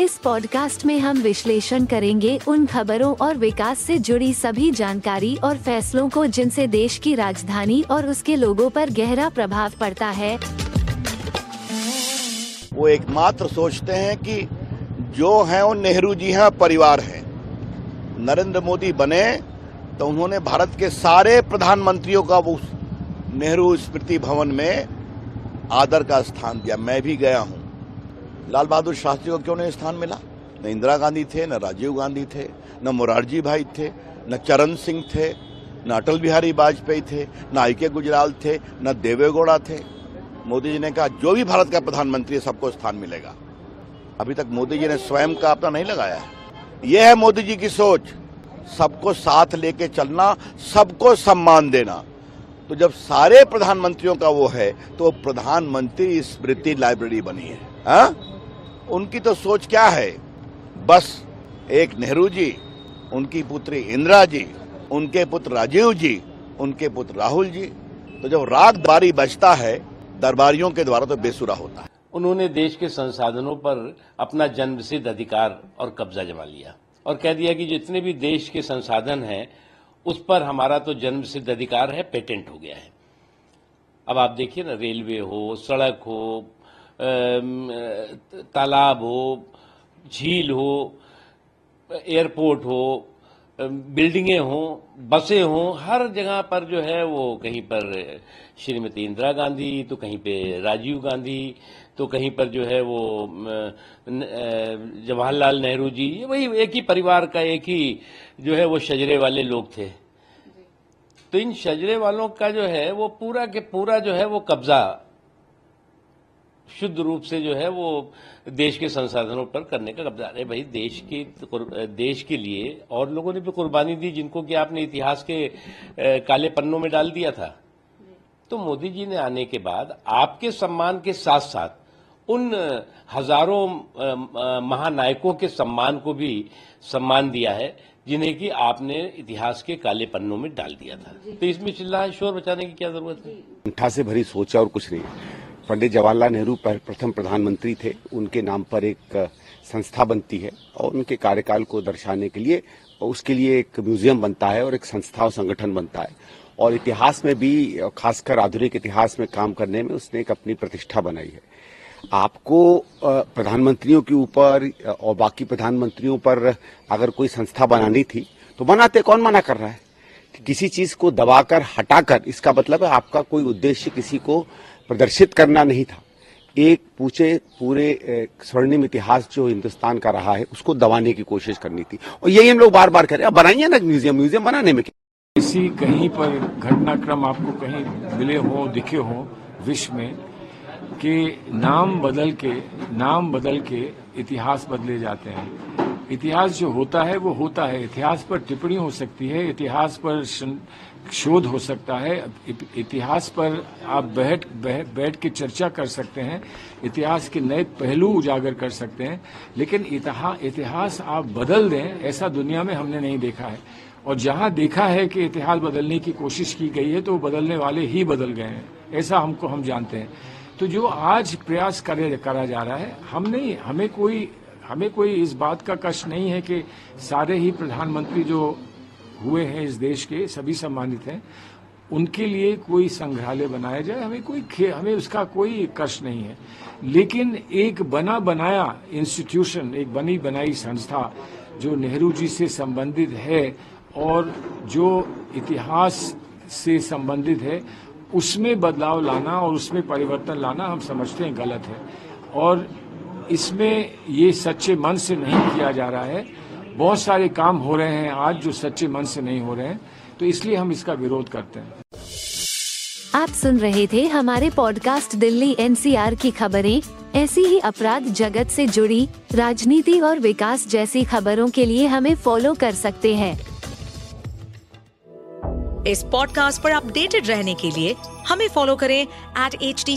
इस पॉडकास्ट में हम विश्लेषण करेंगे उन खबरों और विकास से जुड़ी सभी जानकारी और फैसलों को जिनसे देश की राजधानी और उसके लोगों पर गहरा प्रभाव पड़ता है। वो एकमात्र सोचते हैं कि जो है वो नेहरू जी हैं, परिवार है। नरेंद्र मोदी बने तो उन्होंने भारत के सारे प्रधानमंत्रियों का नेहरू स्मृति भवन में आदर का स्थान दिया। मैं भी गया हूँ। लाल बहादुर शास्त्री को क्यों नहीं स्थान मिला? न इंदिरा गांधी थे, न राजीव गांधी थे, न मोरारजी भाई थे, न चरण सिंह थे, न अटल बिहारी वाजपेयी थे, न आई के गुजराल थे, न देवेगौड़ा थे। मोदी जी ने कहा, जो भी भारत का प्रधानमंत्री है, सबको स्थान मिलेगा। अभी तक मोदी जी ने स्वयं का अपना नहीं लगाया यह है मोदी जी की सोच। सबको साथ लेके चलना, सबको सम्मान देना। तो जब सारे प्रधानमंत्रियों का वो है तो प्रधानमंत्री स्मृति लाइब्रेरी बनी है। हा? उनकी तो सोच क्या है? बस एक नेहरू जी, उनकी पुत्री इंदिरा जी, उनके पुत्र राजीव जी, उनके पुत्र राहुल जी। तो जब राग बारी बजता है, दरबारियों के द्वारा तो बेसुरा होता है। उन्होंने देश के संसाधनों पर अपना जन्मसिद्ध अधिकार और कब्जा जमा लिया और कह दिया कि जितने भी देश के संसाधन हैं, उस पर हमारा तो जन्मसिद्ध अधिकार है, पेटेंट हो गया है। अब आप देखिए ना, रेलवे हो, सड़क हो तालाब हो झील हो एयरपोर्ट हो बिल्डिंगें हों बसें हों हर जगह पर जो है वो कहीं पर श्रीमती इंदिरा गांधी तो कहीं पे राजीव गांधी तो कहीं पर जो है वो जवाहरलाल नेहरू जी वही एक ही परिवार का एक ही जो है वो शजरे वाले लोग थे। तो इन शजरे वालों का जो है वो पूरा के पूरा जो है वो कब्जा शुद्ध रूप से जो है वो देश के संसाधनों पर करने का कब्जा। है भाई देश की देश के लिए और लोगों ने भी कुर्बानी दी जिनको कि आपने इतिहास के काले पन्नों में डाल दिया था। तो मोदी जी ने आने के बाद आपके सम्मान के साथ साथ उन हज़ारों महानायकों के सम्मान को भी सम्मान दिया है जिन्हें कि आपने इतिहास के काले पन्नों में डाल दिया था। तो इसमें चिल्ला शोर बचाने की क्या ज़रूरत है? से भरी सोचा और कुछ नहीं। पंडित जवाहरलाल नेहरू प्रथम प्रधानमंत्री थे। उनके नाम पर एक संस्था बनती है और उनके कार्यकाल को दर्शाने के लिए उसके लिए एक म्यूज़ियम बनता है और एक संस्था और संगठन बनता है। और इतिहास में भी खासकर आधुनिक इतिहास में काम करने में उसने एक अपनी प्रतिष्ठा बनाई है। आपको प्रधानमंत्रियों के ऊपर और बाकी प्रधानमंत्रियों पर अगर कोई संस्था बनानी थी तो बनाते कौन मना कर रहा है? कि किसी चीज़ को दबाकर, हटाकर, इसका मतलब है आपका कोई उद्देश्य किसी को प्रदर्शित करना नहीं था। एक पूछे, पूरे स्वर्णिम इतिहास जो हिंदुस्तान का रहा है, उसको दबाने की कोशिश करनी थी। और यही हम लोग बार बार कह रहे हैं बनाइए ना म्यूज़ियम म्यूज़ियम बनाने में किसी कहीं पर घटनाक्रम आपको कहीं मिले हो, दिखे हो, विश्व में, कि नाम बदल के, नाम बदल के इतिहास बदले जाते हैं। इतिहास जो होता है, वो होता है। इतिहास पर टिप्पणी हो सकती है, इतिहास पर शोध हो सकता है। इतिहास पर आप बैठ बैठ के चर्चा कर सकते हैं, इतिहास के नए पहलू उजागर कर सकते हैं, लेकिन इतिहास आप बदल दें, ऐसा दुनिया में हमने नहीं देखा है। और जहाँ देखा है कि इतिहास बदलने की कोशिश की गई है तो बदलने वाले ही बदल गए हैं, ऐसा हमको हम जानते हैं। तो जो आज प्रयास करे, करा जा रहा है हम नहीं हमें कोई हमें कोई इस बात का कष्ट नहीं है कि सारे ही प्रधानमंत्री जो हुए हैं इस देश के, सभी सम्मानित हैं, उनके लिए कोई संग्रहालय बनाया जाए, हमें कोई हमें उसका कोई कष्ट नहीं है। लेकिन एक बना बनाया इंस्टीट्यूशन एक बनी बनाई संस्था जो नेहरू जी से संबंधित है और जो इतिहास से संबंधित है, उसमें बदलाव लाना और उसमें परिवर्तन लाना हम समझते हैं गलत है। और इसमें ये सच्चे मन से नहीं किया जा रहा है। बहुत सारे काम हो रहे हैं आज जो सच्चे मन से नहीं हो रहे हैं। तो इसलिए हम इसका विरोध करते हैं। आप सुन रहे थे हमारे पॉडकास्ट दिल्ली एनसीआर की खबरें। ऐसी ही अपराध जगत से जुड़ी राजनीति और विकास जैसी खबरों के लिए हमें फॉलो कर सकते हैं। इस पॉडकास्ट पर अपडेटेड रहने के लिए हमें फॉलो करें एट एच डी